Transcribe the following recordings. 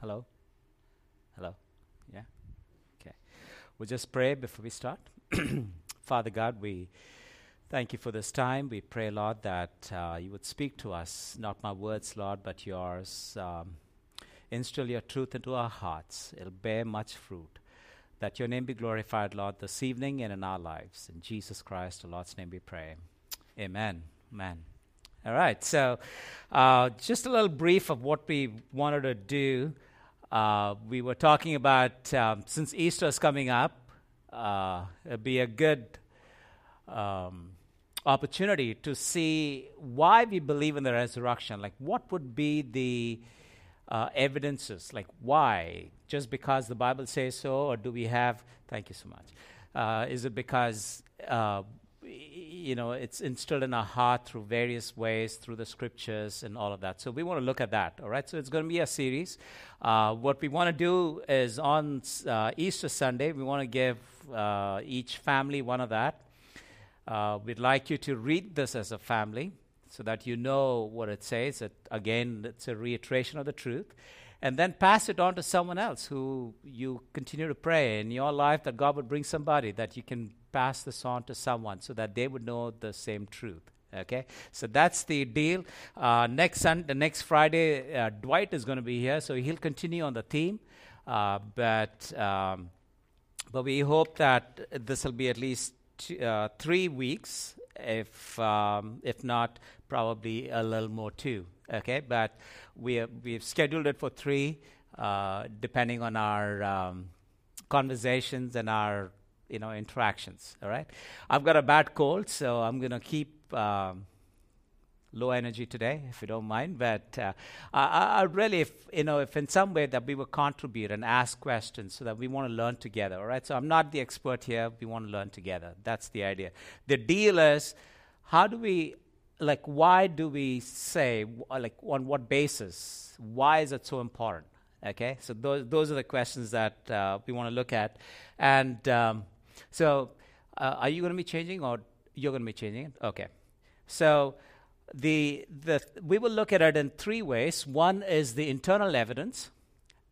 Hello? Hello? Yeah? Okay. We'll just pray before we start. Father God, we thank you for this time. We pray, Lord, that uh, you would speak to us, not my words, Lord, but yours. Um, instill your truth into our hearts. It'll bear much fruit. That your name be glorified, Lord, this evening and in our lives. In Jesus Christ, the Lord's name we pray. Amen. Amen. All right, so uh, just a little brief of what we wanted to do. Uh, we were talking about um, since Easter is coming up, uh, it'd be a good um, opportunity to see why we believe in the resurrection. Like, what would be the uh, evidences? Like, why? Just because the Bible says so, or do we have? Thank you so much. Uh, is it because uh, you know it's instilled in our heart through various ways, through the scriptures and all of that? So we want to look at that. All right. So it's going to be a series. Uh, what we want to do is on uh, Easter Sunday, we want to give uh, each family one of that. Uh, we'd like you to read this as a family so that you know what it says. It, again, it's a reiteration of the truth. And then pass it on to someone else who you continue to pray in your life that God would bring somebody that you can pass this on to someone so that they would know the same truth. Okay, so that's the deal. Uh, next Sunday, next Friday, uh, Dwight is going to be here, so he'll continue on the theme. Uh, but um, but we hope that this will be at least two, uh, three weeks, if um, if not, probably a little more too. Okay, but we have, we've scheduled it for three, uh, depending on our um, conversations and our you know interactions. All right, I've got a bad cold, so I'm going to keep. Um, low energy today, if you don't mind. But uh, I, I, really, if, you know, if in some way that we will contribute and ask questions so that we want to learn together, all right? So I'm not the expert here. We want to learn together. That's the idea. The deal is, how do we, like, why do we say, like, on what basis? Why is it so important? Okay? So those, those are the questions that uh, we want to look at. And um, so, uh, are you going to be changing or you're going to be changing it? Okay. So, the, the, we will look at it in three ways. One is the internal evidence.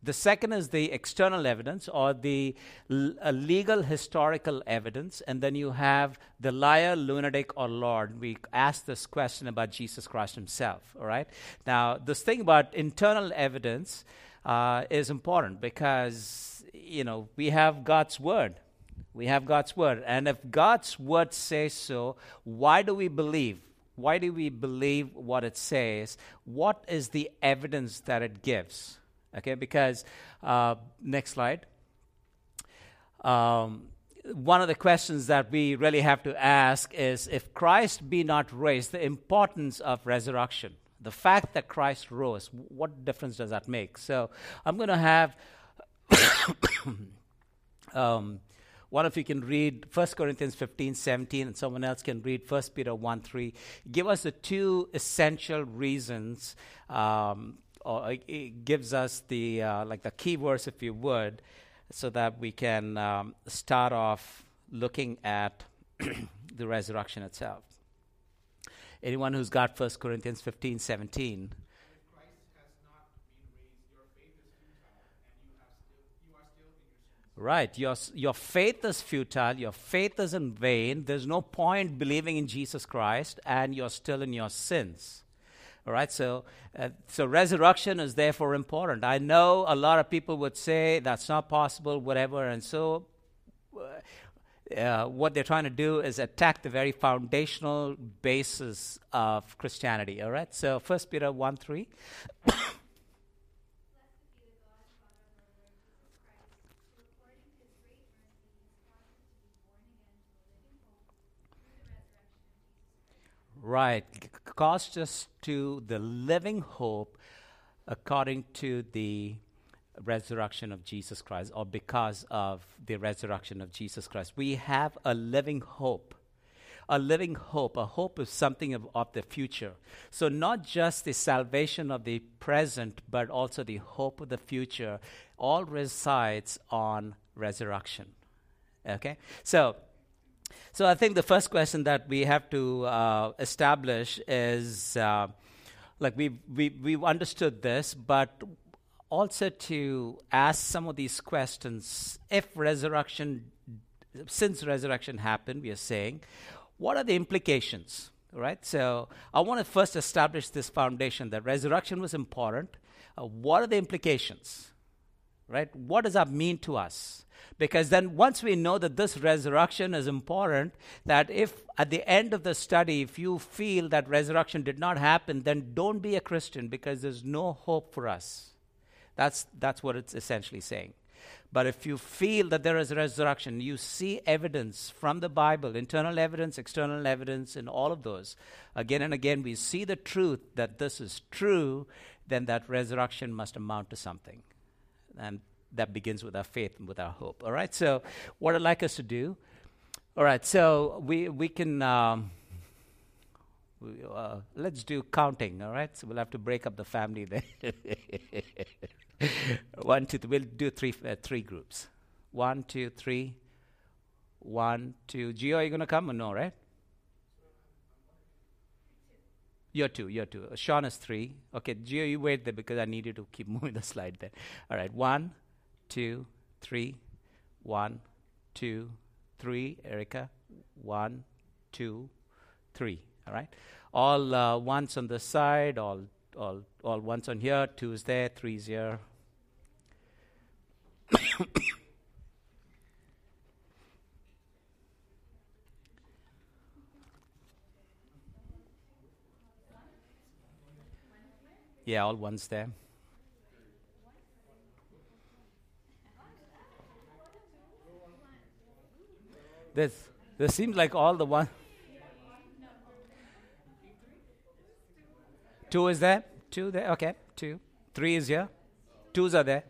The second is the external evidence or the l- legal historical evidence. And then you have the liar, lunatic, or Lord. We asked this question about Jesus Christ himself. All right. Now, this thing about internal evidence uh, is important because, you know, we have God's word. We have God's word. And if God's word says so, why do we believe? Why do we believe what it says? What is the evidence that it gives? Okay, because, uh, next slide. Um, one of the questions that we really have to ask is if Christ be not raised, the importance of resurrection, the fact that Christ rose, what difference does that make? So I'm going to have um, one of you can read 1 Corinthians 15, 17, and someone else can read 1 Peter 1, 3. Give us the two essential reasons, um, or it gives us the, uh, like the key verse, if you would, so that we can um, start off looking at the resurrection itself. Anyone who's got 1 Corinthians 15, 17. Right. Your, your faith is futile. Your faith is in vain. There's no point believing in Jesus Christ, and you're still in your sins. All right. So, uh, so resurrection is therefore important. I know a lot of people would say that's not possible, whatever. And so, uh, what they're trying to do is attack the very foundational basis of Christianity. All right. So, First Peter one three. Right. Caused us to the living hope according to the resurrection of Jesus Christ, or because of the resurrection of Jesus Christ. We have a living hope. A living hope. A hope is something of, of the future. So, not just the salvation of the present, but also the hope of the future, all resides on resurrection. Okay? So, so I think the first question that we have to uh, establish is uh, like we we we've understood this, but also to ask some of these questions. If resurrection, since resurrection happened, we are saying, what are the implications? Right? So I want to first establish this foundation that resurrection was important. Uh, what are the implications? Right? What does that mean to us? Because then, once we know that this resurrection is important, that if at the end of the study, if you feel that resurrection did not happen, then don't be a Christian because there's no hope for us. That's, that's what it's essentially saying. But if you feel that there is a resurrection, you see evidence from the Bible, internal evidence, external evidence, in all of those, again and again, we see the truth that this is true, then that resurrection must amount to something. And that begins with our faith and with our hope. All right, so what I'd like us to do, all right, so we, we can. Um, we, uh, let's do counting, all right? So we'll have to break up the family there. One, two, three. We'll do three, uh, three groups. One, two, three. One, two. Gio, are you going to come or no, right? You're two, you're two. Sean is three. Okay, Gio, you wait there because I need you to keep moving the slide there. All right, one, two, three, one, two, three. Erica, one, two, three. All right, all uh, ones on the side, all, all, all ones on here. Two is there, three is here. yeah, all ones there. This, this seems like all the one. Two is there? Two there? Okay, two. Three is here. Twos are there.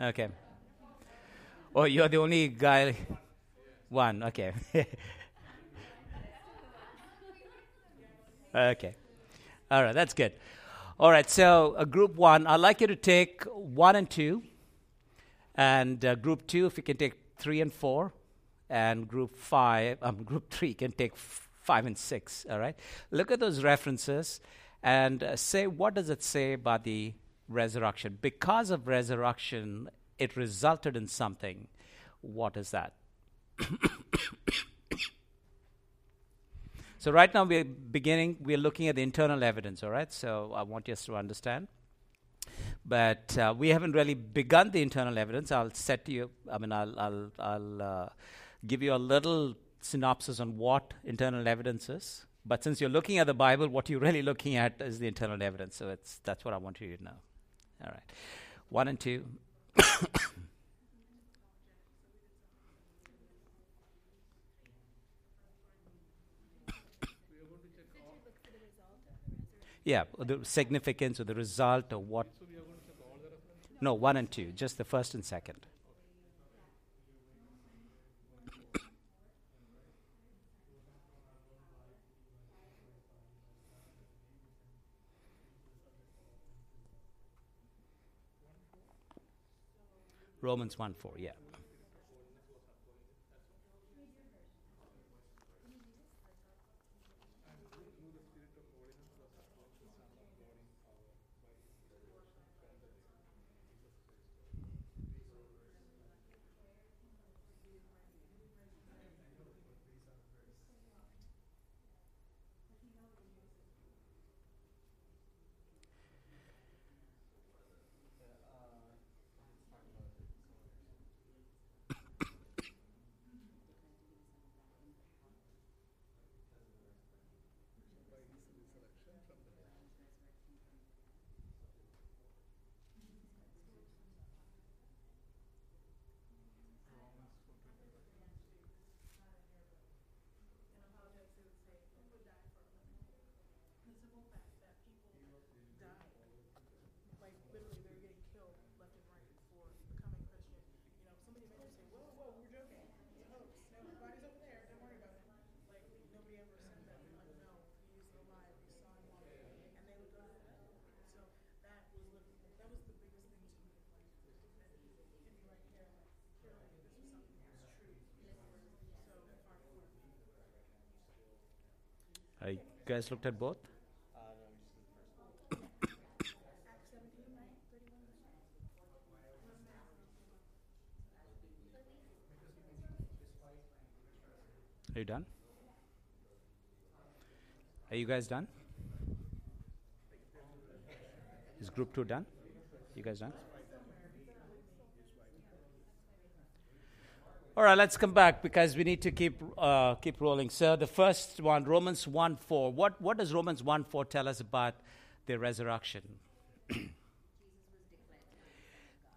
Okay. Oh, you're the only guy. One, okay. okay. All right, that's good. All right, so uh, group one, I'd like you to take one and two. And uh, group two, if you can take three and four. And group five, um, group three can take f- five and six. All right. Look at those references and uh, say what does it say about the resurrection? Because of resurrection, it resulted in something. What is that? so right now we're beginning. We're looking at the internal evidence. All right. So I want you to understand. But uh, we haven't really begun the internal evidence. I'll set you. I mean, I'll I'll, I'll uh, give you a little synopsis on what internal evidence is. But since you're looking at the Bible, what you're really looking at is the internal evidence. So it's that's what I want you to know. All right, one and two. yeah, the significance or the result of what no, one and two, just the first and second. Romans 1 4, yeah. Uh, you guys looked at both? Are you done? Are you guys done? Is group two done? You guys done? All right, let's come back because we need to keep uh, keep rolling. So the first one, Romans one four. What what does Romans one four tell us about the resurrection?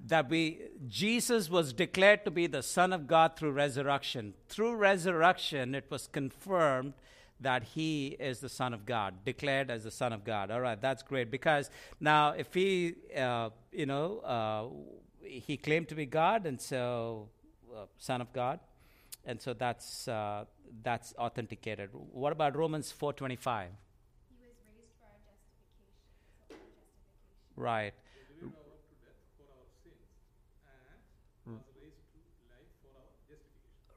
that we Jesus was declared to be the Son of God through resurrection. Through resurrection, it was confirmed that he is the Son of God, declared as the Son of God. All right, that's great because now if he, uh, you know, uh, he claimed to be God, and so Son of God, and so that's uh, that's authenticated. What about Romans four twenty five? Right.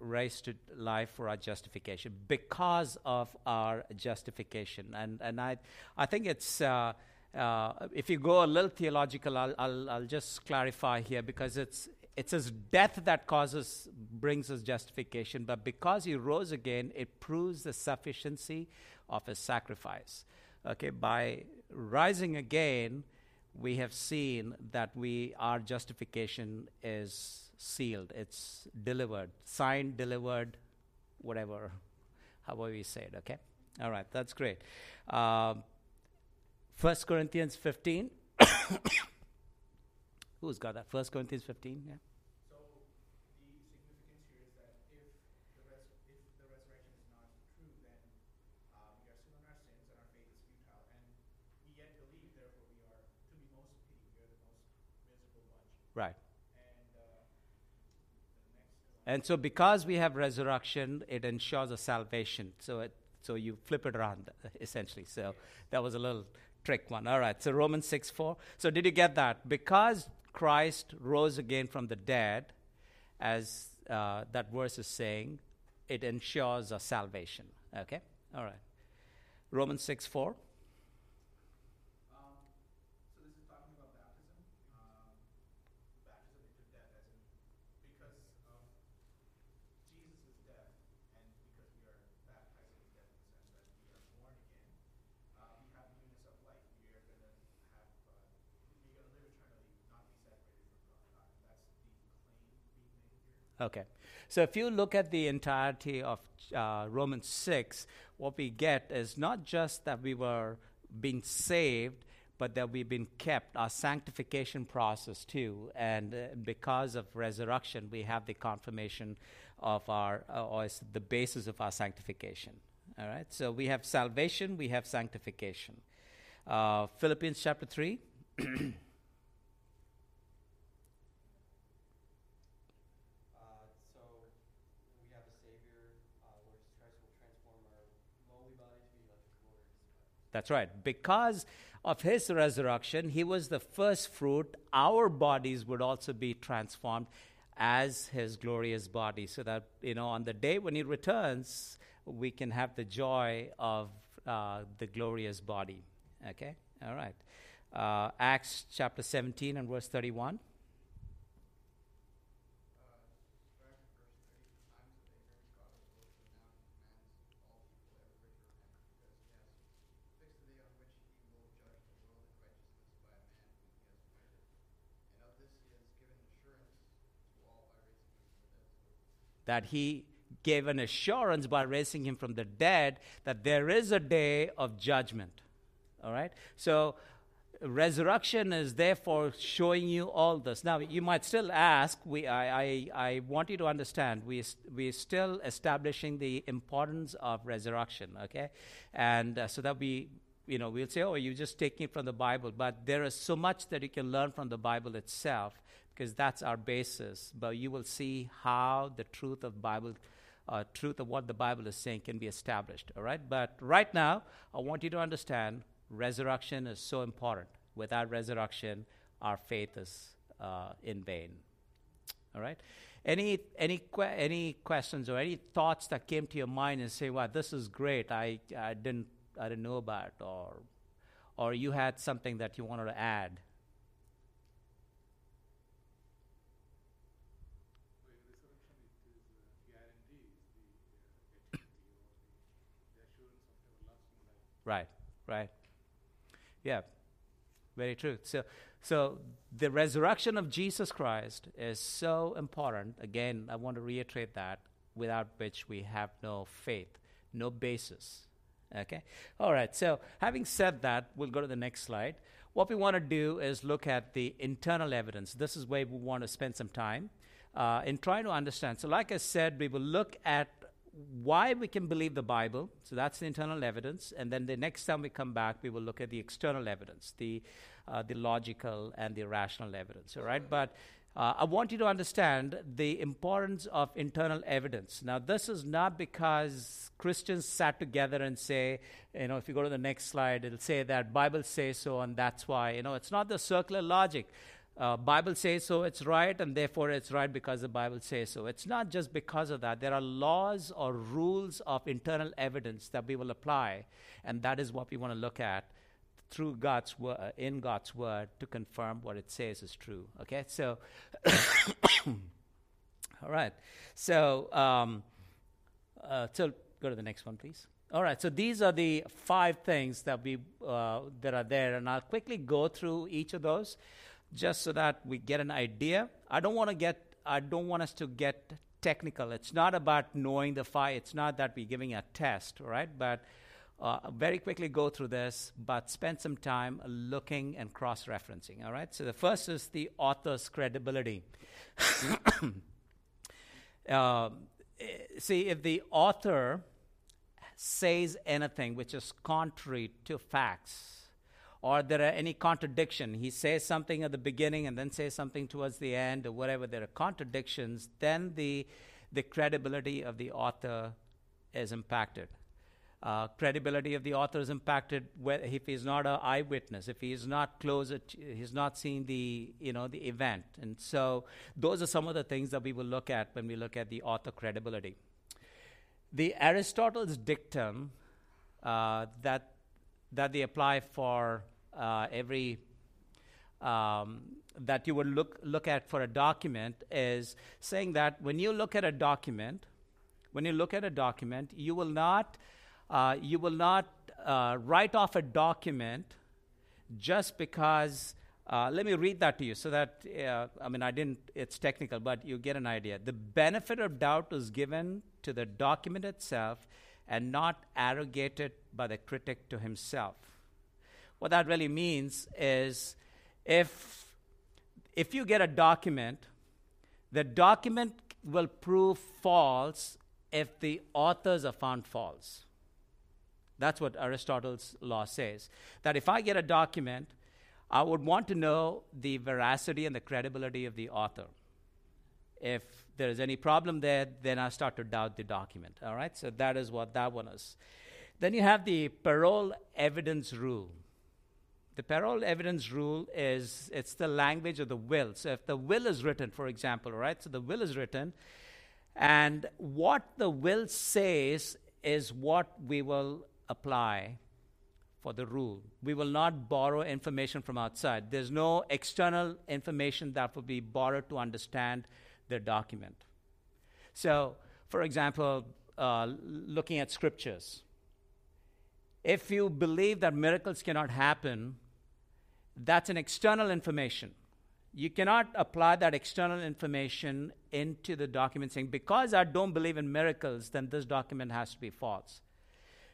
raised to life for our justification because of our justification and and i i think it's uh, uh, if you go a little theological I'll, I'll i'll just clarify here because it's it's says death that causes brings us justification but because he rose again it proves the sufficiency of his sacrifice okay by rising again we have seen that we our justification is sealed, it's delivered, signed, delivered, whatever, however we say it, okay? All right, that's great. Um, 1 Corinthians 15. Who's got that? 1 Corinthians 15, yeah? Right. And so, because we have resurrection, it ensures a salvation. So, it, so you flip it around, essentially. So, that was a little trick one. All right. So, Romans 6 4. So, did you get that? Because Christ rose again from the dead, as uh, that verse is saying, it ensures a salvation. Okay? All right. Romans 6 4. Okay. So if you look at the entirety of uh, Romans 6, what we get is not just that we were being saved, but that we've been kept, our sanctification process too. And uh, because of resurrection, we have the confirmation of our, uh, or the basis of our sanctification. All right? So we have salvation, we have sanctification. Uh, Philippians chapter 3. That's right. Because of his resurrection, he was the first fruit. Our bodies would also be transformed as his glorious body, so that, you know, on the day when he returns, we can have the joy of uh, the glorious body. Okay? All right. Uh, Acts chapter 17 and verse 31. That he gave an assurance by raising him from the dead that there is a day of judgment. All right? So, resurrection is therefore showing you all this. Now, you might still ask, we, I, I, I want you to understand, we, we're still establishing the importance of resurrection, okay? And uh, so that we, you know, we'll say, oh, you're just taking it from the Bible. But there is so much that you can learn from the Bible itself because that's our basis. But you will see how the truth of Bible, uh, truth of what the Bible is saying, can be established. All right. But right now, I want you to understand resurrection is so important. Without resurrection, our faith is uh, in vain. All right. Any any que- any questions or any thoughts that came to your mind and say, "Wow, this is great. I I didn't I didn't know about," or or you had something that you wanted to add. Right, right. Yeah, very true. So, so the resurrection of Jesus Christ is so important. Again, I want to reiterate that without which we have no faith, no basis. Okay? All right, so having said that, we'll go to the next slide. What we want to do is look at the internal evidence. This is where we want to spend some time uh, in trying to understand. So, like I said, we will look at why we can believe the Bible. So that's the internal evidence. And then the next time we come back, we will look at the external evidence, the, uh, the logical and the rational evidence. All right? But uh, I want you to understand the importance of internal evidence. Now, this is not because Christians sat together and say, you know, if you go to the next slide, it'll say that Bible says so, and that's why. You know, it's not the circular logic. Uh, Bible says so, it's right, and therefore it's right because the Bible says so. It's not just because of that. There are laws or rules of internal evidence that we will apply, and that is what we want to look at through God's word, uh, in God's word, to confirm what it says is true. Okay, so, all right, so, um, uh, so go to the next one, please. All right, so these are the five things that we uh, that are there, and I'll quickly go through each of those, just so that we get an idea. I don't want to get, I don't want us to get technical. It's not about knowing the five. It's not that we're giving a test, right? But uh, very quickly go through this, but spend some time looking and cross referencing. All right? So the first is the author's credibility. uh, see, if the author says anything which is contrary to facts, or there are any contradiction, he says something at the beginning and then says something towards the end, or whatever, there are contradictions, then the, the credibility of the author is impacted. Uh, credibility of the author is impacted if he's not an eyewitness, if he's not close, he's not seen the you know the event, and so those are some of the things that we will look at when we look at the author credibility. The Aristotle's dictum uh, that that they apply for uh, every um, that you would look look at for a document is saying that when you look at a document, when you look at a document, you will not uh, you will not uh, write off a document just because. Uh, let me read that to you so that, uh, I mean, I didn't, it's technical, but you get an idea. The benefit of doubt is given to the document itself and not arrogated by the critic to himself. What that really means is if, if you get a document, the document will prove false if the authors are found false. That's what Aristotle's law says. That if I get a document, I would want to know the veracity and the credibility of the author. If there is any problem there, then I start to doubt the document. All right? So that is what that one is. Then you have the parol evidence rule. The parol evidence rule is it's the language of the will. So if the will is written, for example, right? So the will is written, and what the will says is what we will apply for the rule. We will not borrow information from outside. There's no external information that will be borrowed to understand the document. So, for example, uh, looking at scriptures, if you believe that miracles cannot happen, that's an external information. You cannot apply that external information into the document saying, because I don't believe in miracles, then this document has to be false.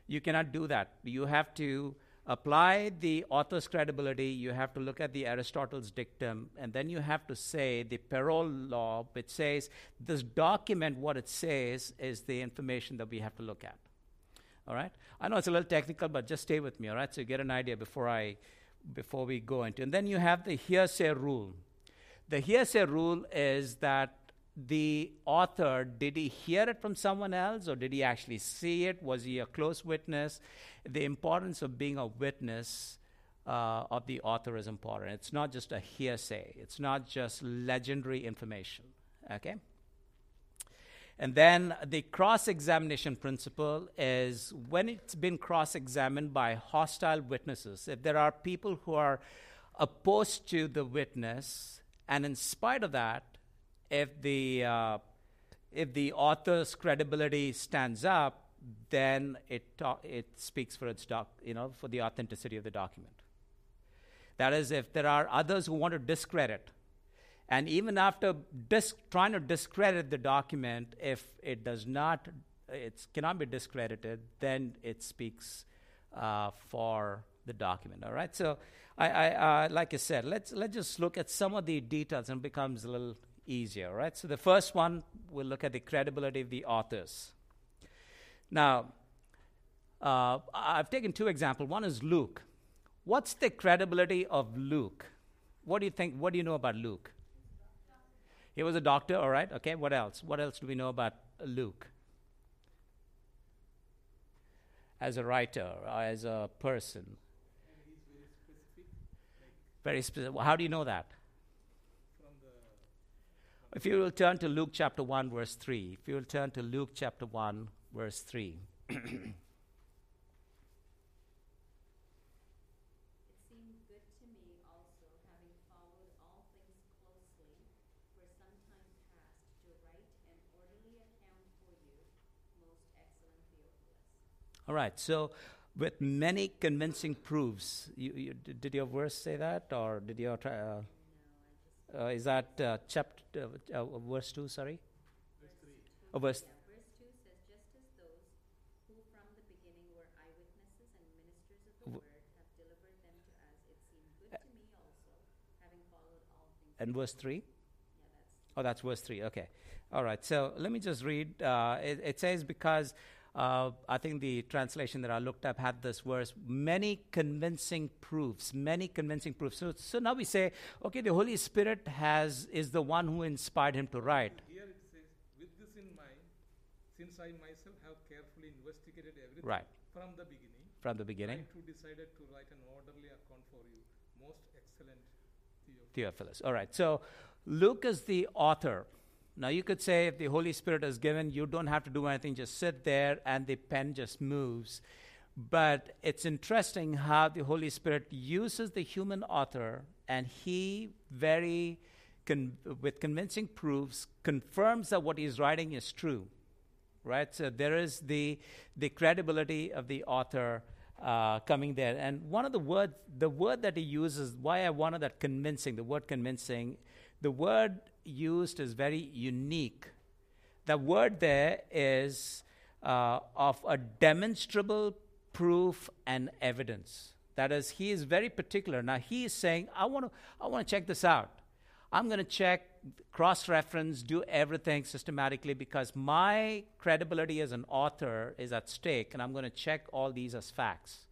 You cannot do that. You have to apply the author's credibility, you have to look at the Aristotle's dictum, and then you have to say the parol law, which says this document, what it says, is the information that we have to look at. All right? I know it's a little technical, but just stay with me, all right? So you get an idea before I before we go into. And then you have the hearsay rule. The hearsay rule is that the author, did he hear it from someone else or did he actually see it? Was he a close witness? The importance of being a witness uh, of the author is important. It's not just a hearsay, it's not just legendary information. Okay? And then the cross examination principle is when it's been cross examined by hostile witnesses, if there are people who are opposed to the witness, and in spite of that, if the uh, if the author's credibility stands up, then it, ta- it speaks for its doc, you know, for the authenticity of the document. That is, if there are others who want to discredit, and even after dis- trying to discredit the document, if it does not, it cannot be discredited, then it speaks uh, for the document. All right. So, I, I uh, like I said, let's let's just look at some of the details, and becomes a little easier. Right. So, the first one we'll look at the credibility of the authors. Now, uh, I've taken two examples. One is Luke. What's the credibility of Luke? What do you think? What do you know about Luke? He was a doctor, all right? Okay, what else? What else do we know about Luke? As a writer, as a person? Very specific. How do you know that? If you will turn to Luke chapter 1, verse 3. If you will turn to Luke chapter 1, verse 3. All right, so with many convincing proofs, you, you, did your verse say that, or did your uh, uh, is that uh, chapter uh, uh, verse two? Sorry, verse three. Oh, verse. Yeah, verse two says, "Just as those who from the beginning were eyewitnesses and ministers of the w- word have delivered them to us, it seemed good to me also, having followed all things." And verse three. Yeah, that's. Oh, that's verse three. Okay, all right. So let me just read. Uh, it, it says because uh, I think the translation that I looked up had this verse many convincing proofs, many convincing proofs. So, so now we say, okay, the Holy Spirit has is the one who inspired him to write. Here it says, with this in mind, since I myself have carefully investigated everything right. from the beginning, from the beginning, I too decided to write an orderly account for you, most excellent Theophilus. Theophilus. All right. So Luke is the author now, you could say if the Holy Spirit is given, you don't have to do anything, just sit there and the pen just moves. But it's interesting how the Holy Spirit uses the human author and he very, con- with convincing proofs, confirms that what he's writing is true. Right? So there is the, the credibility of the author uh, coming there. And one of the words, the word that he uses, why I wanted that convincing, the word convincing, the word used is very unique. The word there is uh, of a demonstrable proof and evidence. That is, he is very particular. Now he is saying, I want to, I want to check this out. I'm going to check, cross reference, do everything systematically because my credibility as an author is at stake, and I'm going to check all these as facts.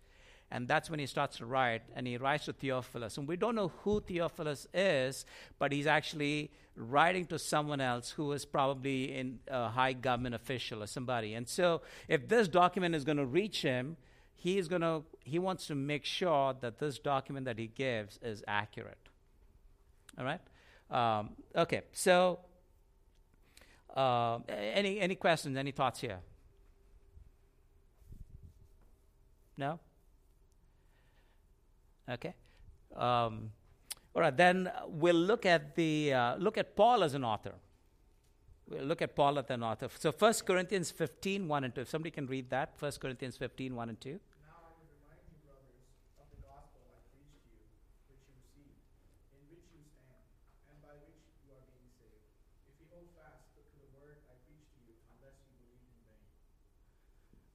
And that's when he starts to write, and he writes to Theophilus. And we don't know who Theophilus is, but he's actually writing to someone else who is probably in a high government official or somebody. And so, if this document is going to reach him, he is going to he wants to make sure that this document that he gives is accurate. All right. Um, okay. So, uh, any any questions? Any thoughts here? No. Okay. Um, all right, then we'll look at the uh, look at Paul as an author. We'll look at Paul as an author. So 1 Corinthians 15, 1 and 2. If somebody can read that, 1 Corinthians 15, 1 and 2.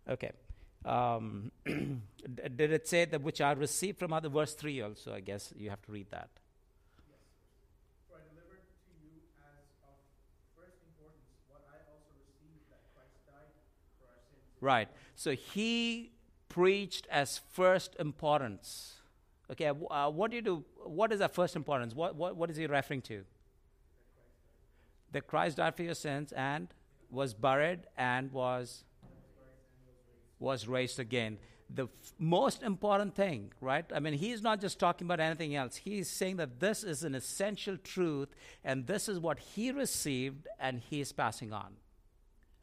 Okay. Um, did it say that which I received from other verse 3 also? I guess you have to read that. Right. So he preached as first importance. Okay, uh, what do you do? What is that first importance? What, what, what is he referring to? That Christ died for your sins and was buried and was was raised again. The f- most important thing, right? I mean, he's not just talking about anything else. He's saying that this is an essential truth, and this is what he received, and he is passing on.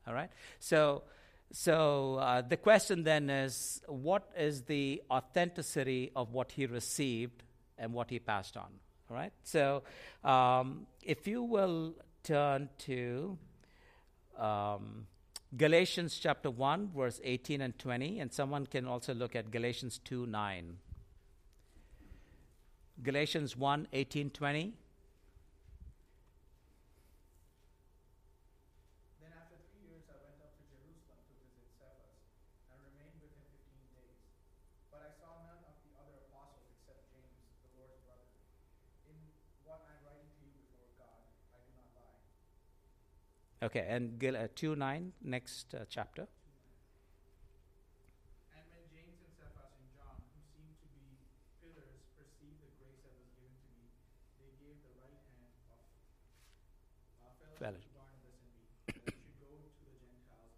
All right? So, so uh, the question then is what is the authenticity of what he received and what he passed on? All right? So, um, if you will turn to. Um, Galatians chapter 1, verse 18 and 20, and someone can also look at Galatians 2 9. Galatians 1 18 20. Then after three years I went up to Jerusalem to visit Cephas, and remained with him fifteen days. But I saw none of the other apostles except James, the Lord's brother. In what I am writing to you before God, I do not lie. Okay, and Gal- uh, 2 9, next uh, chapter. And when James and Cephas and John, who seemed to be pillars, perceived the grace that was given to me, they gave the right hand of uh, to Barnabas and me, that we should go to the Gentiles,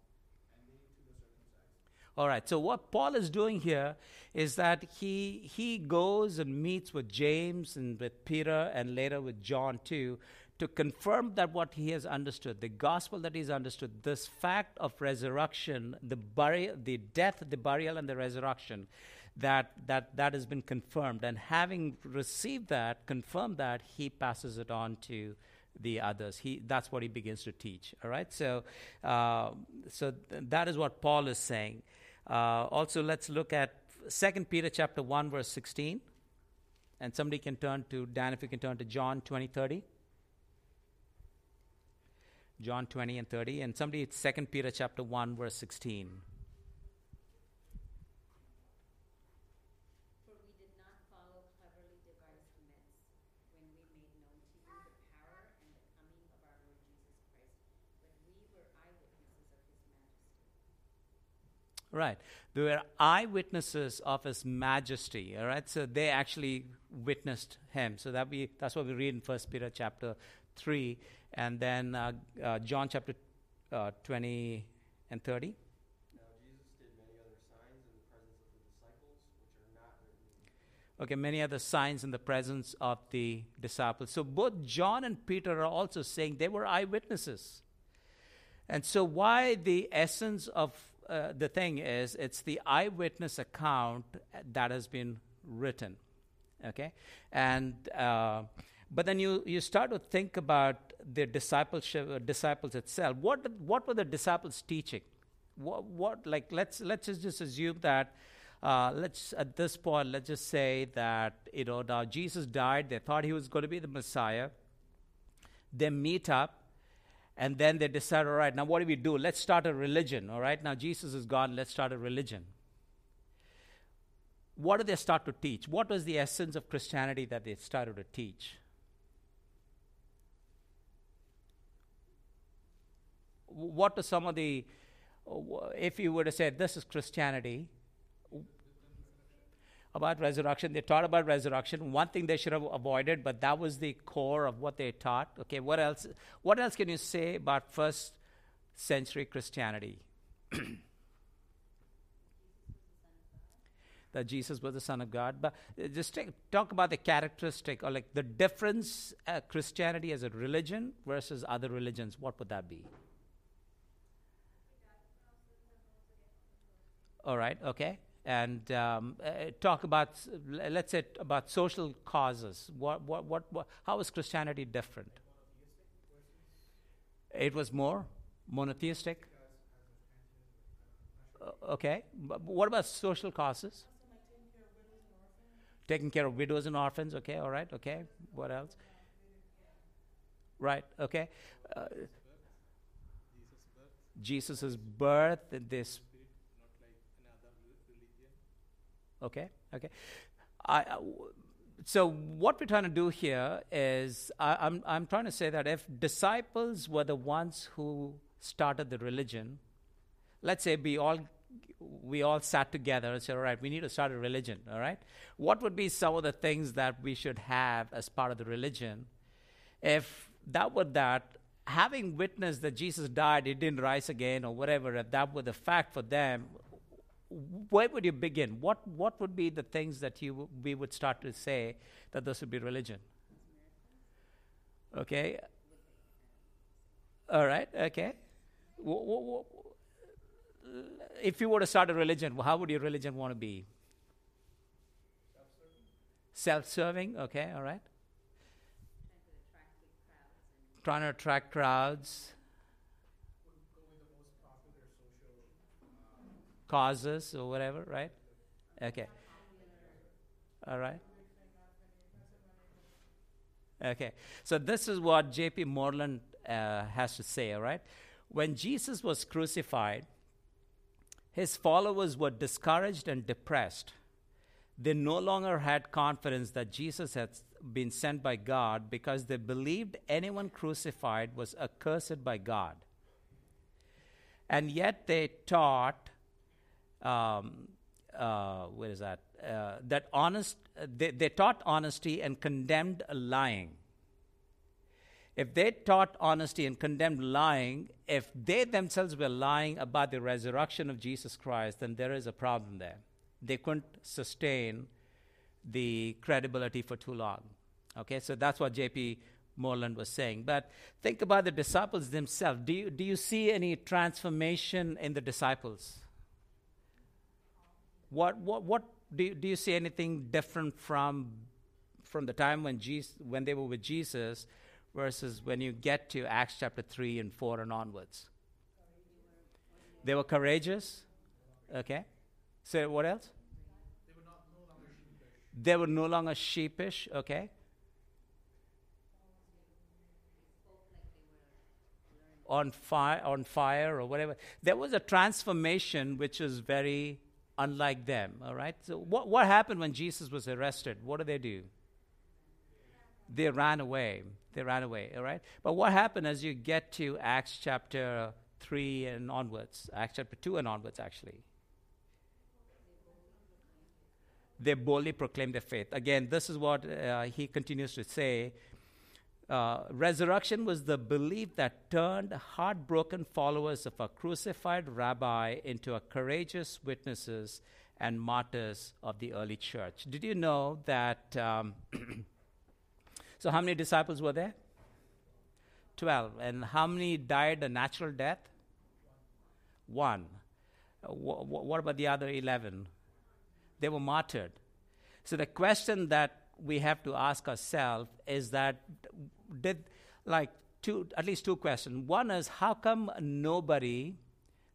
and they to the circumcised. All right. So what Paul is doing here is that he he goes and meets with James and with Peter and later with John too to confirm that what he has understood, the gospel that he's understood, this fact of resurrection, the burial, the death, the burial, and the resurrection, that that that has been confirmed. And having received that, confirmed that, he passes it on to the others. He that's what he begins to teach. All right. So uh, so th- that is what Paul is saying. Uh, also, let's look at Second Peter chapter one verse sixteen, and somebody can turn to Dan if you can turn to John twenty thirty. John 20 and 30, and somebody, it's 2 Peter chapter 1, verse 16. For we did not follow cleverly devised myths when we made known to you the power and the coming of our Lord Jesus Christ, but we were eyewitnesses of his majesty. Right. They were eyewitnesses of his majesty. All right. So they actually witnessed him. So that we that's what we read in First Peter chapter three, and then uh, uh, John chapter uh, twenty and thirty. Now Jesus did many other signs in the presence of the disciples, which are not written in this book. Okay, many other signs in the presence of the disciples. So both John and Peter are also saying they were eyewitnesses. And so, why the essence of uh, the thing is it's the eyewitness account that has been written. Okay? And, uh, but then you, you start to think about the discipleship, uh, disciples itself. What, what were the disciples teaching? What, what like, let's, let's just, just assume that uh, let's at this point let's just say that you know now jesus died. They thought he was going to be the messiah. They meet up and then they decide all right now what do we do? Let's start a religion all right? Now jesus is gone. Let's start a religion. What do they start to teach? What was the essence of christianity that they started to teach what are some of the if you were to say this is christianity about resurrection. They taught about resurrection. One thing they should have avoided, but that was the core of what they taught. Okay, what else? What else can you say about first century Christianity? that Jesus was the Son of God. But uh, just take, talk about the characteristic or like the difference uh, Christianity as a religion versus other religions. What would that be? All right, okay. And um, uh, talk about, let's say, about social causes. What, what, what, what, how is Christianity different? It was more monotheistic. Okay. But what about social causes? Taking care of widows and orphans. Okay. All right. Okay. What else? Right. Okay. Uh, Jesus' birth. This spirit, not like another re- religion. Okay, okay. So what we're trying to do here is I, I'm I'm trying to say that if disciples were the ones who started the religion, let's say we all we all sat together and said, all right, we need to start a religion. All right, what would be some of the things that we should have as part of the religion? If that were that, having witnessed that Jesus died, he didn't rise again, or whatever, if that were the fact for them, where would you begin? What what would be the things that you w- we would start to say that this would be religion? Okay. All right. Okay. Wh- wh- if you were to start a religion, how would your religion want to be? Self-serving. Okay. All right. Trying to attract crowds and Trying to attract crowds. Would go with the most popular causes or whatever, right? Okay. All right. Okay. So this is what J.P. Moreland uh, has to say, all right? When Jesus was crucified, his followers were discouraged and depressed. They no longer had confidence that Jesus had been sent by God because they believed anyone crucified was accursed by God. And yet they taught, um, uh, where is that? Uh, that honest, they, they taught honesty and condemned lying. If they taught honesty and condemned lying, if they themselves were lying about the resurrection of Jesus Christ, then there is a problem there. They couldn't sustain the credibility for too long. Okay, so that's what J.P. Moreland was saying. But think about the disciples themselves. Do you, do you see any transformation in the disciples? What, what, what do, you, do you see anything different from, from the time when, Jesus, when they were with Jesus versus when you get to Acts chapter 3 and 4 and onwards? They were courageous. Okay. So what else? They were not no longer sheepish. They were no longer sheepish. Okay. On fire, on fire, or whatever. There was a transformation which is very unlike them. All right. So what what happened when Jesus was arrested? What did they do? They ran away. They ran away. All right. But what happened as you get to Acts chapter three and onwards? Acts chapter two and onwards, actually they boldly proclaim their faith. Again, this is what uh, he continues to say. Uh, resurrection was the belief that turned heartbroken followers of a crucified rabbi into a courageous witnesses and martyrs of the early church. Did you know that? Um, so, how many disciples were there? Twelve. And how many died a natural death? One. Wh- wh- what about the other eleven? they were martyred. So the question that we have to ask ourselves is that did like two at least two questions. One is how come nobody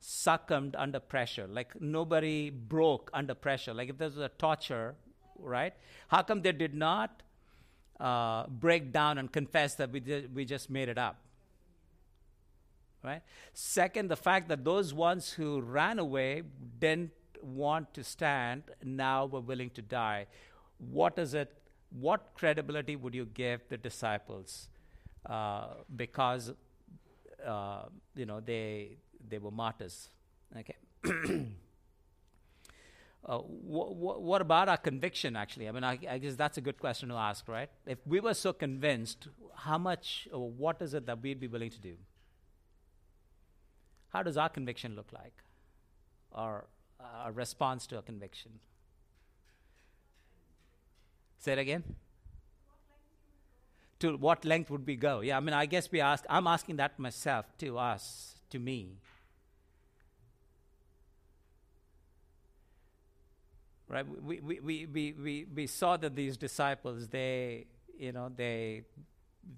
succumbed under pressure? Like nobody broke under pressure. Like if there was a torture, right? How come they did not uh, break down and confess that we, did, we just made it up? Right? Second, the fact that those ones who ran away didn't want to stand now were willing to die. What is it? What credibility would you give the disciples? Uh, because uh, you know they they were martyrs. Okay. uh, wh- wh- what about our conviction? Actually, I mean, I, I, guess that's a good question to ask, right? If we were so convinced, how much or what is it that we'd be willing to do? How does our conviction look like? Or a response to a conviction. Say it again. To what length would we go? Yeah, I mean, I guess we ask. I'm asking that myself to us, to me. Right? We, we, we, we, we, we saw that these disciples, they, you know, they,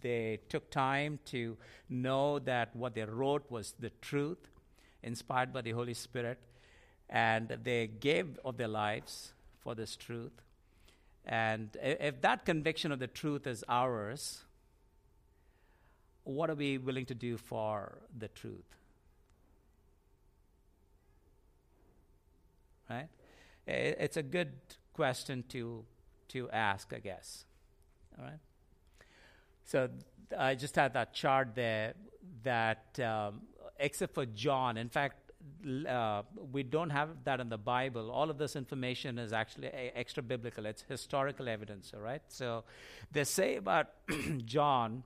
they took time to know that what they wrote was the truth, inspired by the Holy Spirit and they gave of their lives for this truth. And if that conviction of the truth is ours, what are we willing to do for the truth? Right? It's a good question to, to ask, I guess. All right? So I just had that chart there that, um, except for John, in fact, uh, we don't have that in the Bible. All of this information is actually extra biblical. It's historical evidence, all right? So they say about John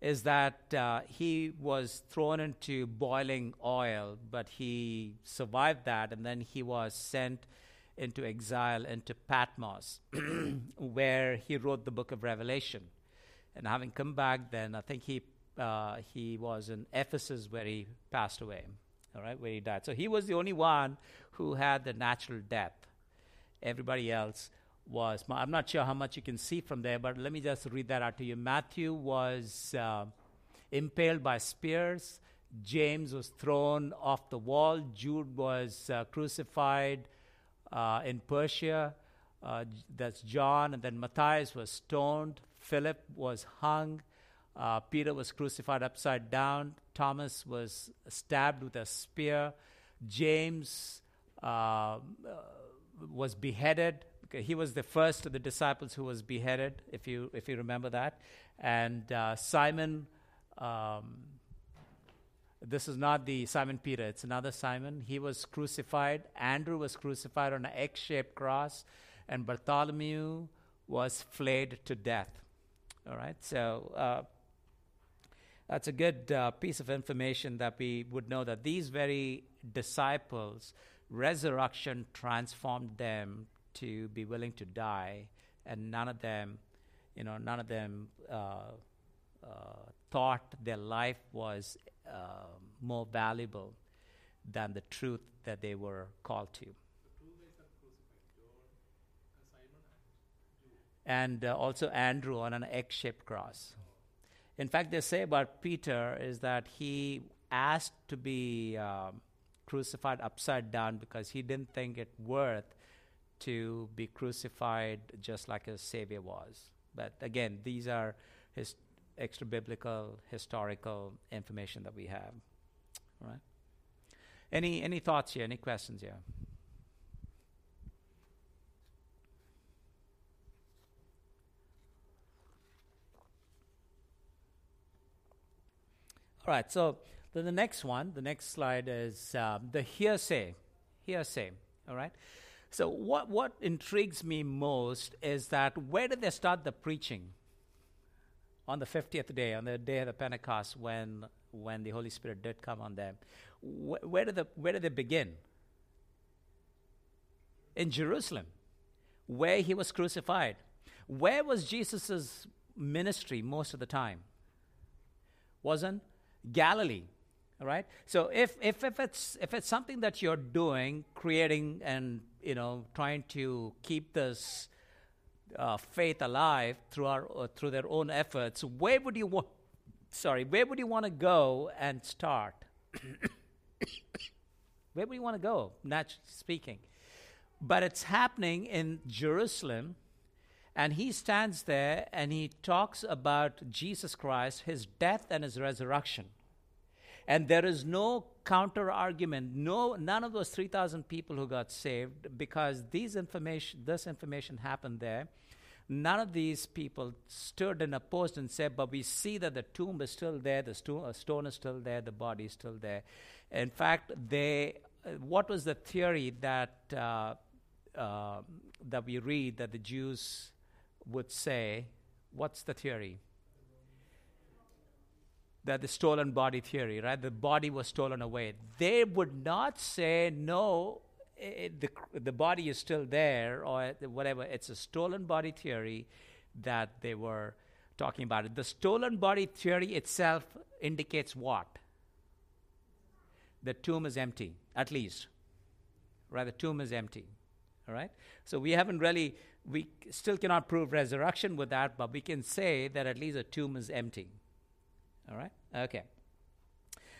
is that uh, he was thrown into boiling oil, but he survived that, and then he was sent into exile into Patmos, where he wrote the book of Revelation. And having come back, then I think he uh, he was in Ephesus where he passed away all right, where he died. So he was the only one who had the natural death. Everybody else was. I'm not sure how much you can see from there, but let me just read that out to you. Matthew was uh, impaled by spears. James was thrown off the wall. Jude was uh, crucified uh, in Persia. Uh, that's John. And then Matthias was stoned. Philip was hung. Uh, Peter was crucified upside down. Thomas was stabbed with a spear. James uh, uh, was beheaded. He was the first of the disciples who was beheaded, if you if you remember that. And uh, Simon, um, this is not the Simon Peter; it's another Simon. He was crucified. Andrew was crucified on an X-shaped cross, and Bartholomew was flayed to death. All right, so. That's a good uh, piece of information that we would know that these very disciples, resurrection transformed them to be willing to die, and none of them, you know, none of them uh, uh, thought their life was uh, more valuable than the truth that they were called to. And uh, also Andrew on an egg shaped cross. In fact, they say about Peter is that he asked to be um, crucified upside down because he didn't think it worth to be crucified just like his savior was. But again, these are his extra biblical, historical information that we have. All right. Any any thoughts here? Any questions here? All right, so then the next one, the next slide is um, the hearsay. Hearsay, all right? So, what, what intrigues me most is that where did they start the preaching? On the 50th day, on the day of the Pentecost, when, when the Holy Spirit did come on them. Wh- where, did the, where did they begin? In Jerusalem, where he was crucified. Where was Jesus' ministry most of the time? Wasn't Galilee. All right. So if, if, if it's if it's something that you're doing, creating and you know trying to keep this uh, faith alive through our uh, through their own efforts, where would you want? Sorry, where would you want to go and start? where would you want to go, naturally speaking? But it's happening in Jerusalem, and he stands there and he talks about Jesus Christ, his death and his resurrection. And there is no counter argument, no none of those 3000 people who got saved because these information this information happened there. None of these people stood and opposed and said, but we see that the tomb is still there, the sto- uh, stone is still there, the body is still there. In fact, they, uh, what was the theory that, uh, uh, that we read that the Jews would say? What's the theory? that the stolen body theory, right? The body was stolen away. They would not say, no, it, the, the body is still there or whatever. It's a stolen body theory that they were talking about. It. The stolen body theory itself indicates what? The tomb is empty, at least. Right? The tomb is empty. All right? So we haven't really, we still cannot prove resurrection with that, but we can say that at least a tomb is empty. All right? Okay.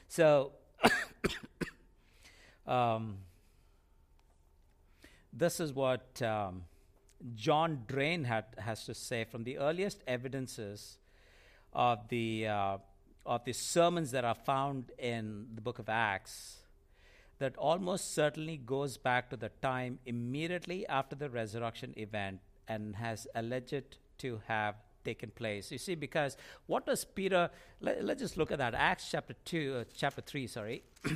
So, um, this is what um, John Drane had, has to say from the earliest evidences of the, uh, of the sermons that are found in the book of Acts that almost certainly goes back to the time immediately after the resurrection event and has alleged to have taken place. You see, because what does Peter? Let, us just look at that. Acts chapter two, uh, chapter three. Sorry,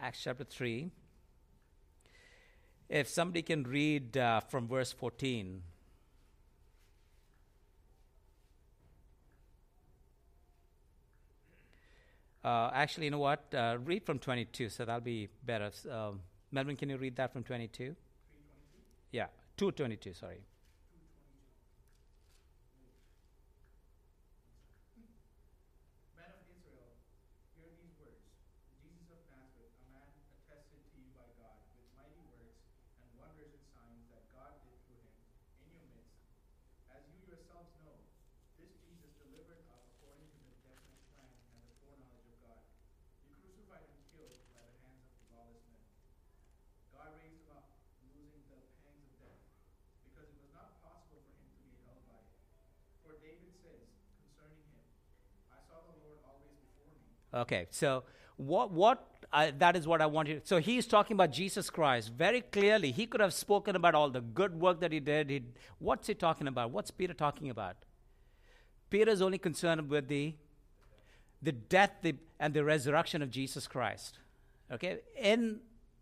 Acts chapter three. If somebody can read uh, from verse fourteen. Uh, actually, you know what? Uh, read from 22, so that'll be better. Um, Melvin, can you read that from 22? Yeah, 222, sorry. Men of Israel, hear these words. Jesus of Nazareth, a man attested to you by God with mighty works and wonders and signs that God did through him in your midst. As you yourselves know, this Jesus delivered up according to the definite plan says concerning him, I saw the Lord always before me. Okay, so what what uh, that is what I want you. So he's talking about Jesus Christ very clearly. He could have spoken about all the good work that he did. He, what's he talking about? What's Peter talking about? Peter is only concerned with the the death the, and the resurrection of Jesus Christ. Okay, in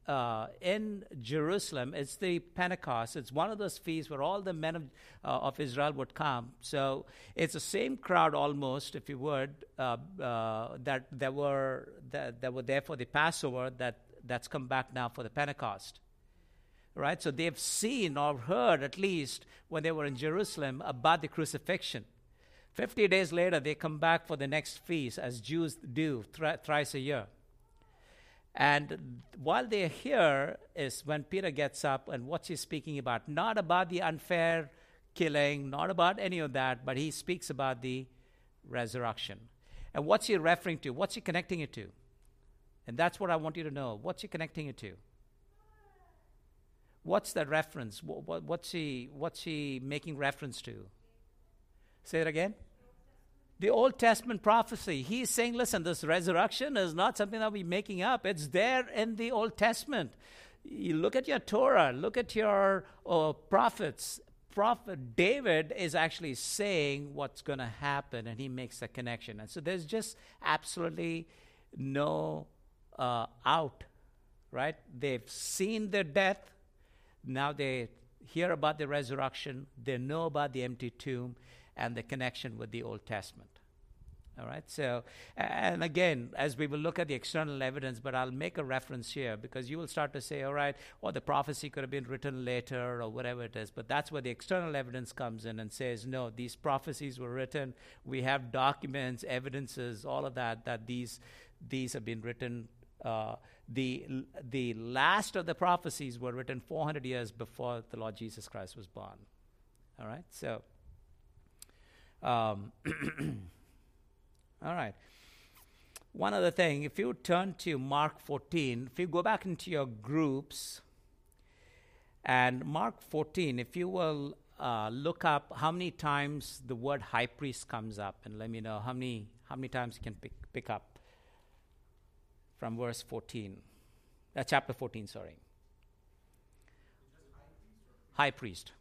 uh, in Jerusalem, it's the Pentecost. It's one of those feasts where all the men of, uh, of Israel would come. So it's the same crowd almost, if you would, uh, uh, that that were that, that were there for the Passover. That that's come back now for the Pentecost. Right. So they've seen or heard at least when they were in Jerusalem about the crucifixion. Fifty days later, they come back for the next feast, as Jews do thri- thrice a year. And while they're here, is when Peter gets up and what's he speaking about? Not about the unfair killing, not about any of that, but he speaks about the resurrection. And what's he referring to? What's he connecting it to? And that's what I want you to know. What's he connecting it to? What's that reference? What, what's, he, what's he making reference to? Say it again the Old Testament prophecy. He's saying, listen, this resurrection is not something that we're making up. It's there in the Old Testament. You look at your Torah, look at your uh, prophets. Prophet David is actually saying what's going to happen, and he makes a connection. And so there's just absolutely no uh, out, right? They've seen their death. Now they hear about the resurrection. They know about the empty tomb and the connection with the Old Testament. All right, so, and again, as we will look at the external evidence, but I'll make a reference here because you will start to say, all right, well, the prophecy could have been written later or whatever it is, but that's where the external evidence comes in and says, no, these prophecies were written. We have documents, evidences, all of that, that these, these have been written. Uh, the, the last of the prophecies were written 400 years before the Lord Jesus Christ was born. All right, so. Um, All right. One other thing, if you turn to Mark 14, if you go back into your groups, and Mark 14, if you will uh, look up how many times the word high priest comes up, and let me know how many how many times you can pick, pick up from verse 14, uh, chapter 14, sorry. High priest.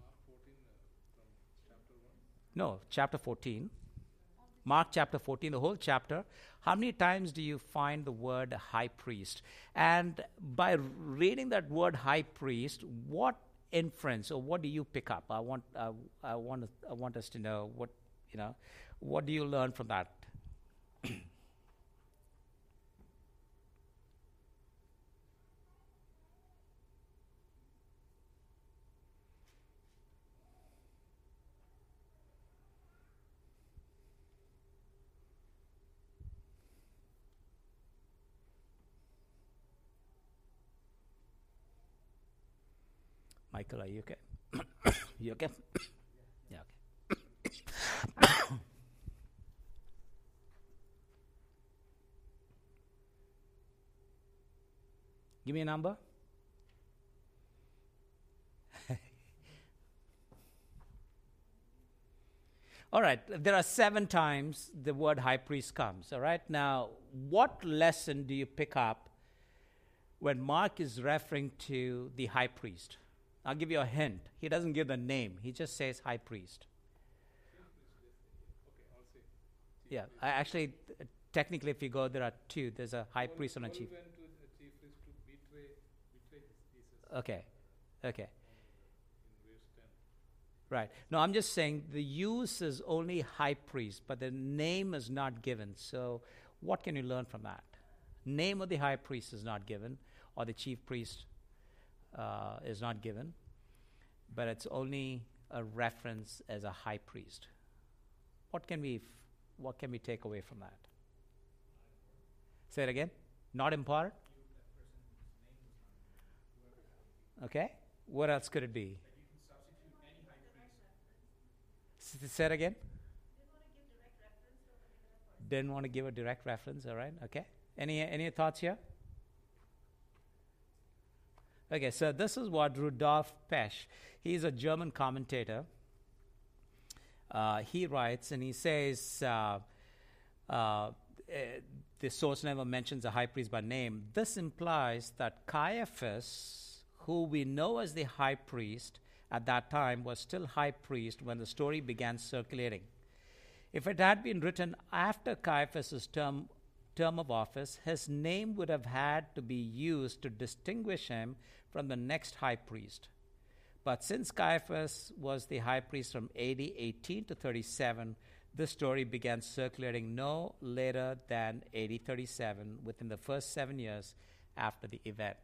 Mark 14 uh, from chapter 1. No, chapter 14. Mark chapter 14, the whole chapter, how many times do you find the word high priest? And by reading that word high priest, what inference or what do you pick up? I want, uh, I want, I want us to know what, you know, what do you learn from that? Michael, are you okay? you okay? yeah, okay. Give me a number. all right, there are seven times the word high priest comes. All right, now what lesson do you pick up when Mark is referring to the high priest? I'll give you a hint. He doesn't give the name, he just says high priest. Okay, Yeah, I actually, t- uh, technically, if you go, there are two. There's a high Paul- priest and a chief. went to the chief betray, betray Okay, okay, in verse 10. right. No, I'm just saying the use is only high priest, but the name is not given. So, what can you learn from that? Name of the high priest is not given, or the chief priest uh, is not given, but it's only a reference as a high priest. What can we, f- what can we take away from that? Say it again. Not important. Okay. What else could it be? Say it again. Didn't want to give a direct reference. All right. Okay. Any any thoughts here? Okay, so this is what Rudolf Pesch, he's a German commentator. uh, he writes, and he says, uh, uh, eh, the source never mentions the high priest by name. This implies that Caiaphas, who we know as the high priest at that time, was still high priest when the story began circulating. If it had been written after Caiaphas' term, term of office, his name would have had to be used to distinguish him from the next high priest. But since Caiaphas was the high priest from AD 18 to 37, this story began circulating no later than AD 37, within the first seven years after the event.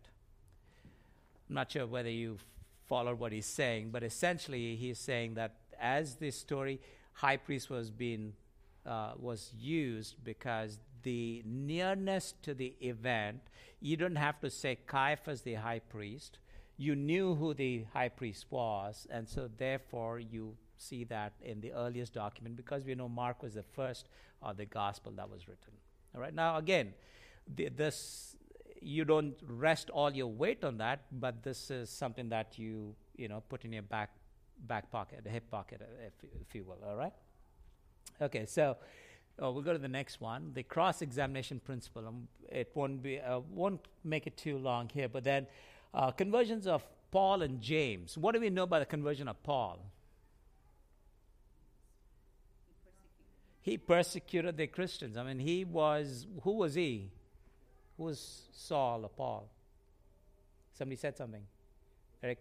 I'm not sure whether you followed what he's saying, but essentially he's saying that as this story, high priest was being uh, was used because the nearness to the event, you don't have to say Caiaphas the high priest. You knew who the high priest was, and so therefore you see that in the earliest document because we know Mark was the first of the gospel that was written. All right. Now again, the, this you don't rest all your weight on that, but this is something that you you know put in your back back pocket, hip pocket, if, if you will. All right. Okay. So. Oh, we'll go to the next one, the cross-examination principle. Um, it won't be, uh, won't make it too long here, but then uh, conversions of Paul and James. What do we know about the conversion of Paul? He persecuted. The Christians. I mean, he was, who was he? Who was Saul or Paul? Somebody said something. Eric?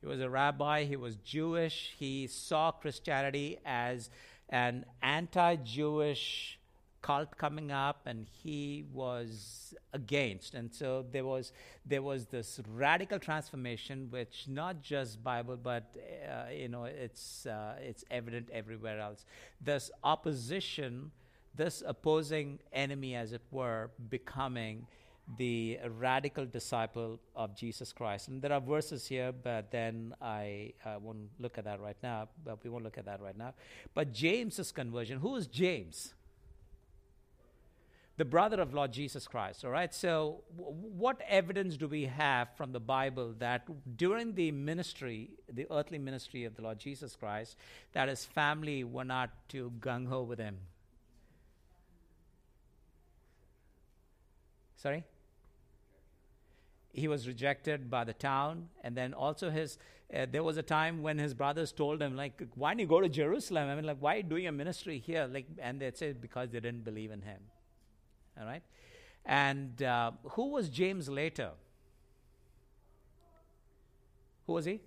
He was a rabbi. He was Jewish. He saw Christianity as an anti Jewish cult coming up and he was against. And so there was there was this radical transformation which not just bible but uh, you know it's uh, it's evident everywhere else. This opposition this opposing enemy as it were becoming the radical disciple of Jesus Christ. And there are verses here, but then I won't look at that right now. But we won't look at that right now. But James's conversion. Who is James? the brother of Lord Jesus Christ. All right. So, w- what evidence do we have from the Bible that during the ministry, the earthly ministry of the Lord Jesus Christ, that his family were not too gung ho with him? Sorry? He was rejected by the town, and then also his. Uh, there was a time when his brothers told him, like, "Why don't you go to Jerusalem? I mean, like, why are you doing a ministry here?" Like, and they said because they didn't believe in him. All right? And uh, who was James later? Who was he?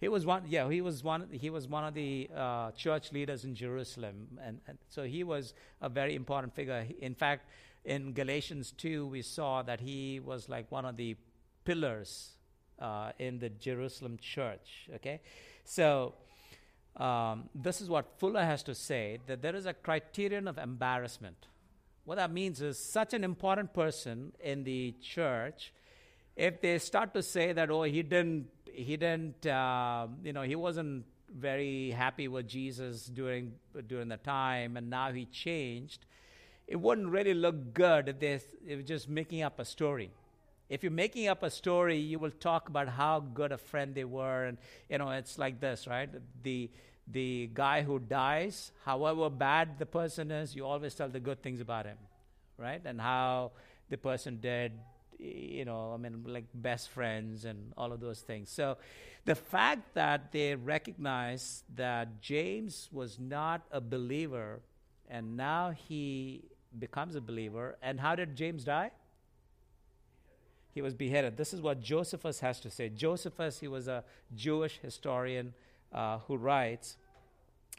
He was one. Yeah, he was one. He was one of the uh, church leaders in Jerusalem, and, and so he was a very important figure. In fact, in Galatians two, we saw that he was like one of the pillars uh, in the Jerusalem church. Okay, so um, this is what Fuller has to say: that there is a criterion of embarrassment. What that means is such an important person in the church, if they start to say that, oh, he didn't, he didn't, uh, you know, he wasn't very happy with Jesus during during the time, and now he changed, it wouldn't really look good if they if just making up a story. If you're making up a story, you will talk about how good a friend they were, and you know, it's like this, right? The the guy who dies, however bad the person is, you always tell the good things about him, right? And how the person did, you know, I mean, like best friends and all of those things. So the fact that they recognize that James was not a believer and now he becomes a believer, and how did James die? He was beheaded. This is what Josephus has to say. Josephus, he was a Jewish historian uh, who writes,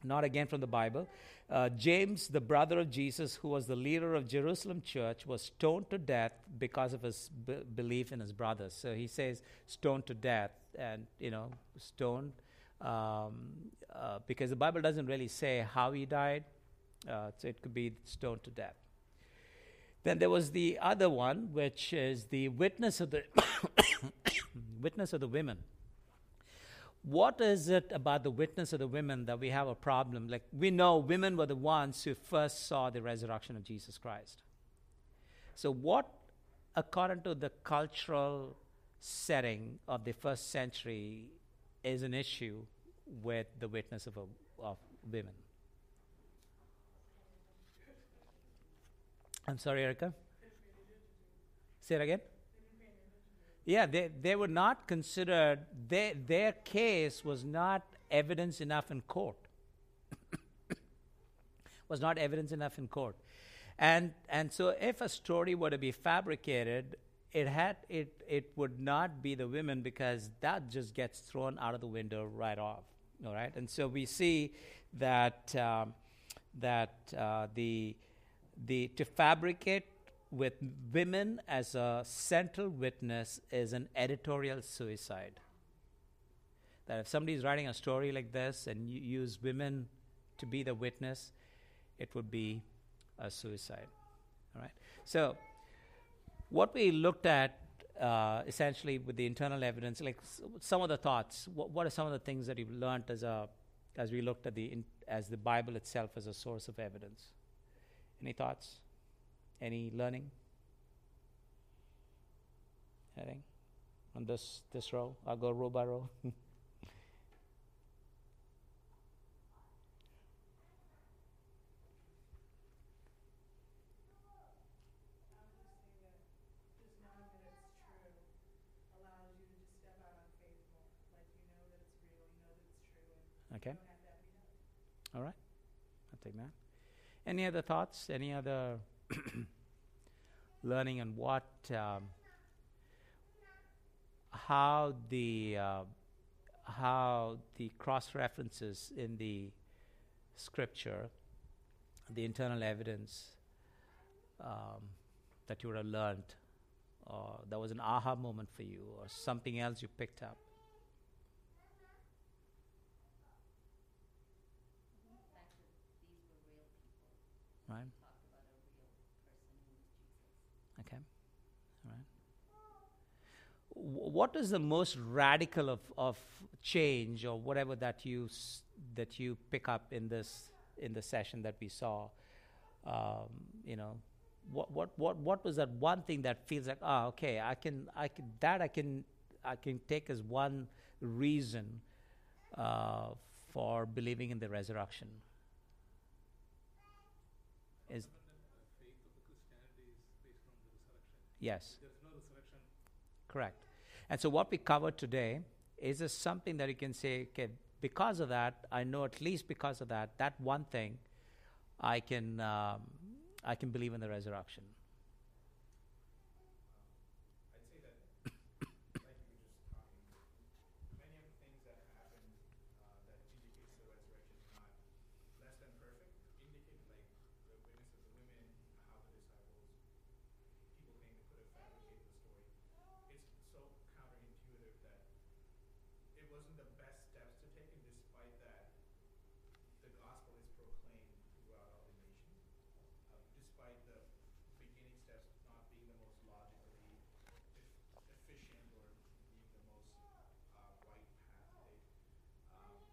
not again from the Bible, uh, James, the brother of Jesus, who was the leader of Jerusalem church, was stoned to death because of his b- belief in his brothers. So he says stoned to death, and you know, stoned um, uh, because the Bible doesn't really say how he died. Uh, so it could be stoned to death. Then there was the other one, which is the witness of the witness of the women. What is it about the witness of the women that we have a problem? Like we know women were the ones who first saw the resurrection of Jesus Christ. So what according to the cultural setting of the first century is an issue with the witness of, a, of women. I'm sorry, Erica? Say it again? Yeah, they, they were not considered, they, their case was not evidence enough in court. was not evidence enough in court. And, and so if a story were to be fabricated, it, had, it, it would not be the women because that just gets thrown out of the window right off. All right? And so we see that, um, that uh, the, the, to fabricate with women as a central witness is an editorial suicide. That if somebody is writing a story like this and you use women to be the witness, it would be a suicide. All right. So, what we looked at uh, essentially with the internal evidence, like s- some of the thoughts. What, what are some of the things that you've learned as a as we looked at the in, as the Bible itself as a source of evidence? Any thoughts? Any learning? Anything on this this row? I'll go row by row. Okay. All right. I'll take that. Any other thoughts? Any other learning on what, um, how the, uh, how the cross references in the scripture, the internal evidence um, that you would have learned, or that was an aha moment for you, or something else you picked up? The fact that these were real people Right? talked about a real person who was Jesus. Okay. All right. Wh- What is the most radical of, of change or whatever that you s- that you pick up in this in the session that we saw? Um, you know, what what what what was that one thing that feels like ah okay I can I can that I can I can take as one reason uh, for believing in the resurrection. Is Fundamental faith of the Christianity is based on the resurrection. yes. There is no resurrection, Correct. And so what we covered today is just something that you can say, okay, because of that, I know at least because of that, that one thing, I can um, I can believe in the resurrection. I'd say that, like you were just talking, many of the things that happened uh, that indicates the resurrection is not less than perfect. Indicate like the witness of the women, how the disciples, people think they could have fabricated the story. It's so counterintuitive that it wasn't the best steps to take, and despite that, the gospel is proclaimed throughout all the nations. Uh, despite the beginning steps not being the most logically eff- efficient or being the most uh, right path. They, um,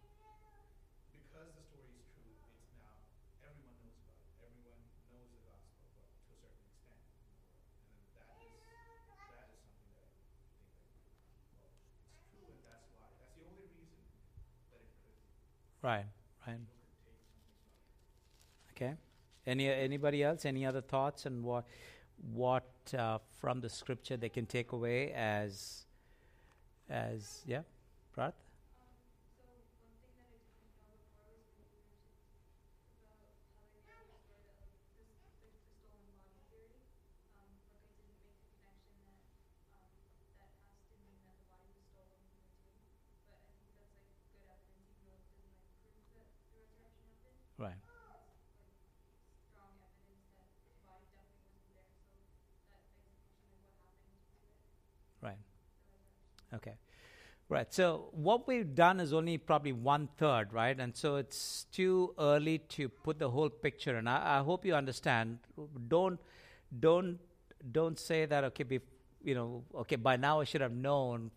because the story is true, it's now everyone knows about it. Everyone knows the gospel, but to a certain extent in the world, and then that is that is something that I think like, well, it's true, and that's why. That's the only reason that it could Right. Right. Okay. Any anybody else? Any other thoughts and what what uh, from the scripture they can take away as as yeah, Prath? So one thing that I didn't know before was when you mentioned about how they made the story that like this like the stolen body theory. Um, like I didn't make the connection that um that has to mean that the body was stolen from the tomb. But I think that's like good evidence even though it doesn't like prove that the resurrection happened. Right. It's like strong evidence that the body definitely wasn't there. So that begs the question like what happened with Right. the resurrection. Okay. Right. So what we've done is only probably one third, right? And so it's too early to put the whole picture. And I, I hope you understand. Don't don't don't say that. Okay, be, you know. Okay, by now I should have known,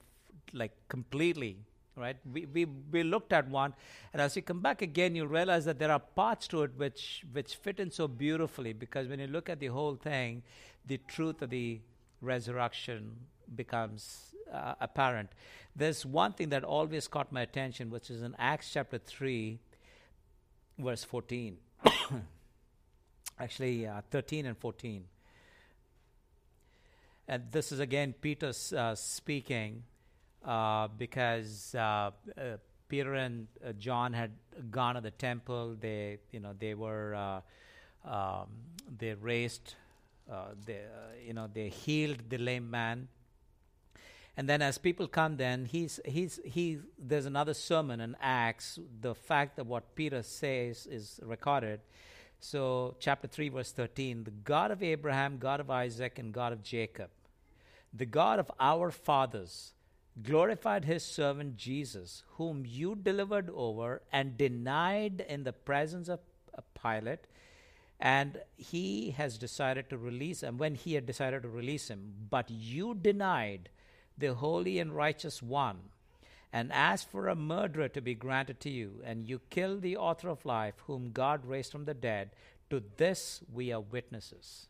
like completely. Right. We we we looked at one, and as you come back again, you realize that there are parts to it which which fit in so beautifully. Because when you look at the whole thing, the truth of the resurrection becomes uh, apparent. There's one thing that always caught my attention, which is in Acts chapter 3, verse 14. Actually, uh, 13 and 14. And this is again Peter uh, speaking uh, because uh, uh, Peter and John had gone to the temple. They, you know, they were um, they raised, they, you know, they healed the lame man. And then, as people come, then he's he's he. There's another sermon in Acts. The fact that what Peter says is recorded. So, chapter three, verse thirteen: the God of Abraham, God of Isaac, and God of Jacob, the God of our fathers, glorified His servant Jesus, whom you delivered over and denied in the presence of Pilate, and he has decided to release him. When he had decided to release him, but you denied the holy and righteous one, and asked for a murderer to be granted to you, and you kill the author of life, whom God raised from the dead. To this we are witnesses.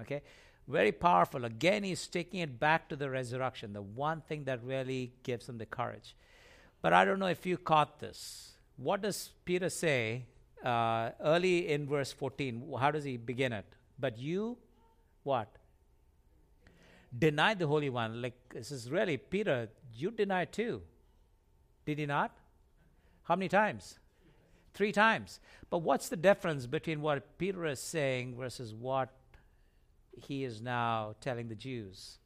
Okay? Very powerful. Again, he's taking it back to the resurrection, the one thing that really gives him the courage. But I don't know if you caught this. What does Peter say uh, early in verse 14? How does he begin it? But you, what? Denied the Holy One. Like, this is really, Peter, you denied too. Did he not? How many times? Three times. But what's the difference between what Peter is saying versus what he is now telling the Jews?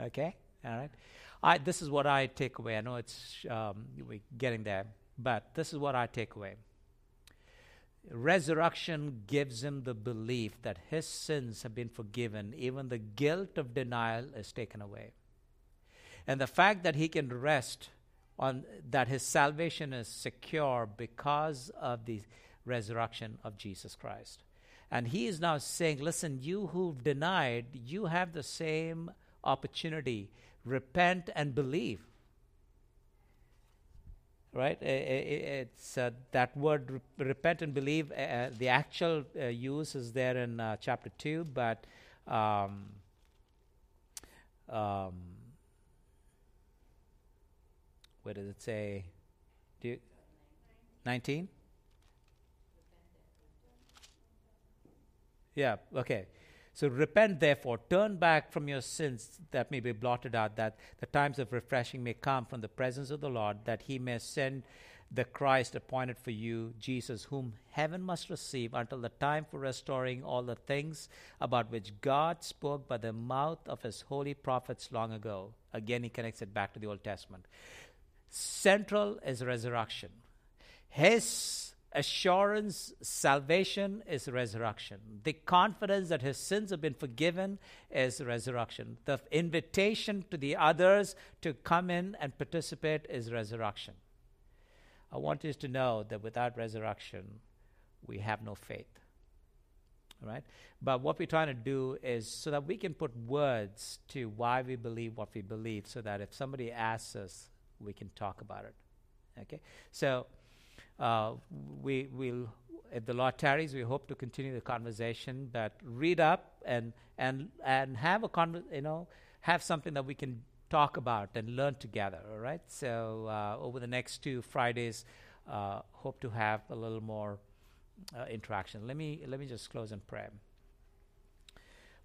Okay, all right. I, this is what I take away. I know it's um, we're getting there, but this is what I take away. Resurrection gives him the belief that his sins have been forgiven, even the guilt of denial is taken away. And the fact that he can rest on that his salvation is secure because of the resurrection of Jesus Christ. And he is now saying, Listen, you who've denied, you have the same opportunity. Repent and believe. Right? It's uh, that word re- repent and believe. Uh, the actual uh, use is there in uh, chapter 2, but um, um, where does it say? Do you, 19? Yeah, okay. So repent, therefore, turn back from your sins that may be blotted out, that the times of refreshing may come from the presence of the Lord, that he may send the Christ appointed for you, Jesus, whom heaven must receive until the time for restoring all the things about which God spoke by the mouth of his holy prophets long ago. Again, he connects it back to the Old Testament. Central is resurrection. His assurance, salvation is resurrection. The confidence that his sins have been forgiven is resurrection. The invitation to the others to come in and participate is resurrection. I want you to know that without resurrection, we have no faith. All right? But what we're trying to do is so that we can put words to why we believe what we believe, so that if somebody asks us, we can talk about it. Okay? So, uh, we will, if the Lord tarries, we hope to continue the conversation. But read up and and and have a con, you know, have something that we can talk about and learn together. All right. So uh, over the next two Fridays, uh, hope to have a little more uh, interaction. Let me let me just close in prayer.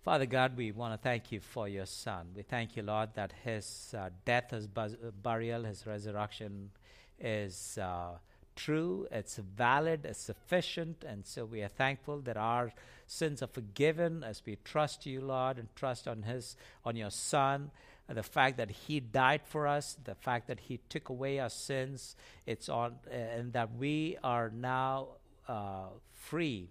Father God, we want to thank you for your Son. We thank you, Lord, that his uh, death, his burial, his resurrection is uh, true, it's valid, it's sufficient, and so we are thankful that our sins are forgiven as we trust you, Lord, and trust on His, on Your Son. And the fact that He died for us, the fact that He took away our sins, it's on, uh, and that we are now uh, free.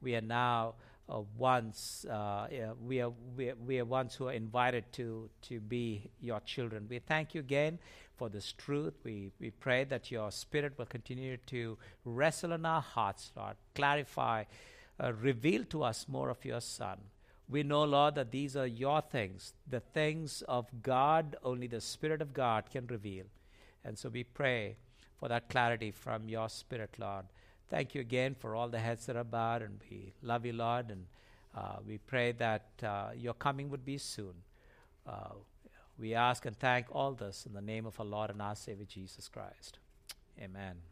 We are now uh, ones uh, we are we are, we are ones who are invited to to be your children. We thank you again for this truth. We we pray that your Spirit will continue to wrestle in our hearts, Lord, clarify, uh, reveal to us more of your Son. We know, Lord, that these are your things, the things of God, only the Spirit of God can reveal. And so we pray for that clarity from your Spirit, Lord. Thank you again for all the heads that are bowed, and we love you, Lord, and uh, we pray that uh, your coming would be soon. Uh, we ask and thank all this in the name of our Lord and our Savior Jesus Christ. Amen.